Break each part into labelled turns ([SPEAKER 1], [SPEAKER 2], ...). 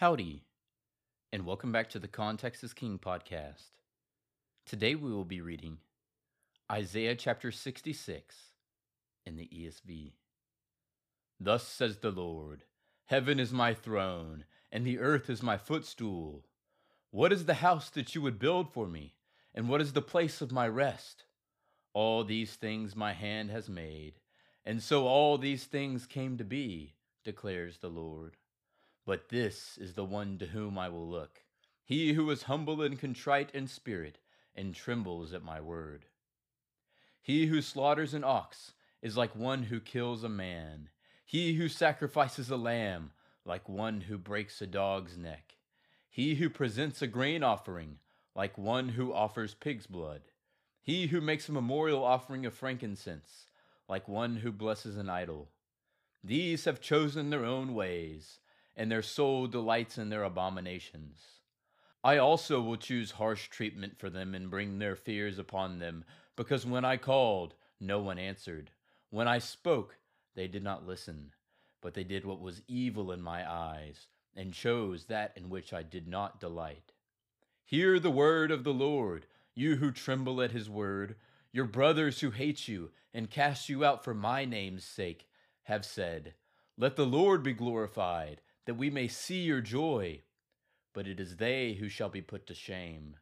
[SPEAKER 1] Howdy, and welcome back to the Context is King podcast. Today we will be reading Isaiah chapter 66 in the ESV. Thus says the Lord Heaven is my throne, and the earth is my footstool. What is the house that you would build for me, and what is the place of my rest? All these things my hand has made, and so all these things came to be, declares the Lord. But this is the one to whom I will look, he who is humble and contrite in spirit, and trembles at my word. He who slaughters an ox is like one who kills a man. He who sacrifices a lamb, like one who breaks a dog's neck. He who presents a grain offering, like one who offers pig's blood. He who makes a memorial offering of frankincense, like one who blesses an idol. These have chosen their own ways and their soul delights in their abominations. I also will choose harsh treatment for them and bring their fears upon them, because when I called, no one answered. When I spoke, they did not listen, but they did what was evil in my eyes, and chose that in which I did not delight. Hear the word of the Lord, you who tremble at his word. Your brothers who hate you and cast you out for my name's sake have said, Let the Lord be glorified that we may see your joy. But it is they who shall be put to shame.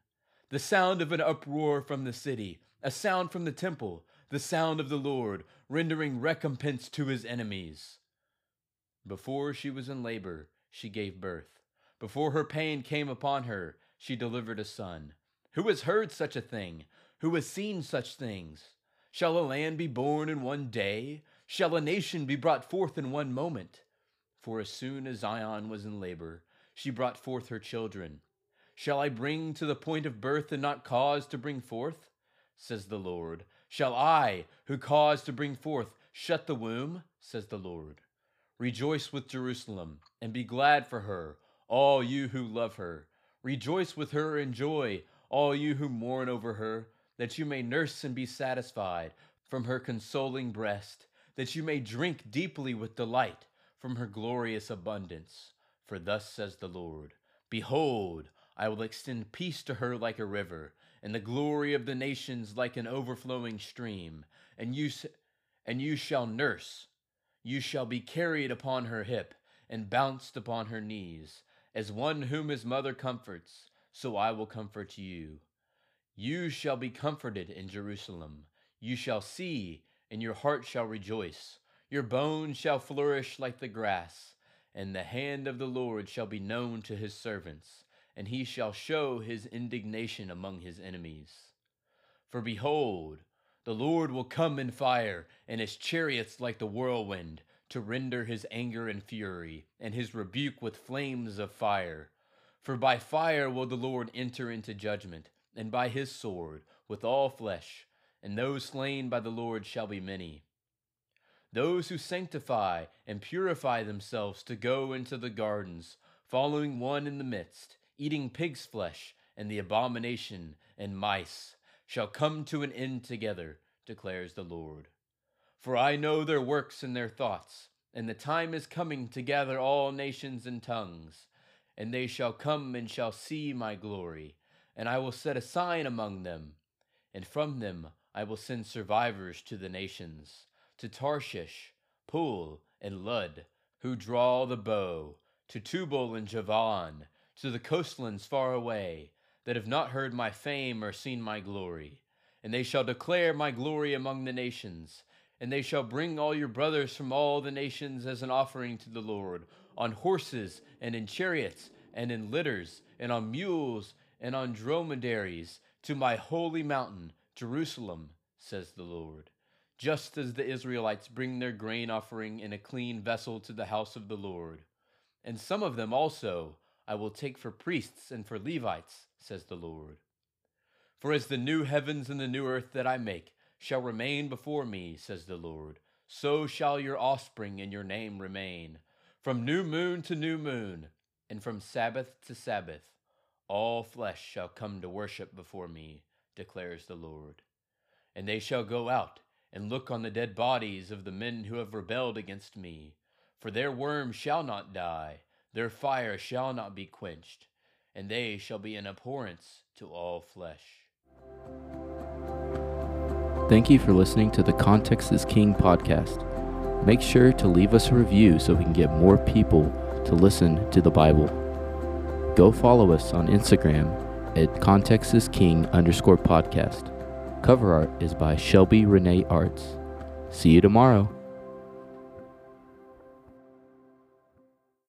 [SPEAKER 1] The sound of an uproar from the city, a sound from the temple, the sound of the Lord, rendering recompense to his enemies. Before she was in labor, she gave birth. Before her pain came upon her, she delivered a son. Who has heard such a thing? Who has seen such things? Shall a land be born in one day? Shall a nation be brought forth in one moment? For as soon as Zion was in labor, she brought forth her children. Shall I bring to the point of birth and not cause to bring forth? Says the Lord. Shall I, who cause to bring forth, shut the womb? Says the Lord. Rejoice with Jerusalem, and be glad for her, all you who love her. Rejoice with her in joy, all you who mourn over her, that you may nurse and be satisfied from her consoling breast, that you may drink deeply with delight from her glorious abundance. For thus says the Lord Behold, I will extend peace to her like a river, and the glory of the nations like an overflowing stream. And you, and you shall nurse, you shall be carried upon her hip, and bounced upon her knees. As one whom his mother comforts, so I will comfort you. You shall be comforted in Jerusalem. You shall see, and your heart shall rejoice. Your bones shall flourish like the grass, and the hand of the Lord shall be known to his servants, and he shall show his indignation among his enemies. For behold, the Lord will come in fire, and his chariots like the whirlwind, to render his anger and fury, and his rebuke with flames of fire. For by fire will the Lord enter into judgment, and by his sword with all flesh, and those slain by the Lord shall be many those who sanctify and purify themselves to go into the gardens, following one in the midst, eating pig's flesh and the abomination and mice, shall come to an end together, declares the Lord. For I know their works and their thoughts, and the time is coming to gather all nations and tongues, and they shall come and shall see my glory, and I will set a sign among them, and from them I will send survivors to the nations to Tarshish, Pul, and Lud, who draw the bow, to Tubal and Javan, to the coastlands far away, that have not heard my fame or seen my glory. And they shall declare my glory among the nations, and they shall bring all your brothers from all the nations as an offering to the Lord, on horses, and in chariots, and in litters, and on mules, and on dromedaries, to my holy mountain, Jerusalem, says the Lord just as the Israelites bring their grain offering in a clean vessel to the house of the Lord. And some of them also I will take for priests and for Levites, says the Lord. For as the new heavens and the new earth that I make shall remain before me, says the Lord, so shall your offspring and your name remain. From new moon to new moon, and from Sabbath to Sabbath, all flesh shall come to worship before me, declares the Lord. And they shall go out and look on the dead bodies of the men who have rebelled against me. For their worm shall not die, Their fire shall not be quenched, and they shall be an abhorrence to all flesh.
[SPEAKER 2] Thank you for listening to the Context is King podcast. Make sure to leave us a review so we can get more people to listen to the Bible. Go follow us on Instagram at Context is King underscore podcast. Cover art is by Shelby Renee Arts. See you tomorrow.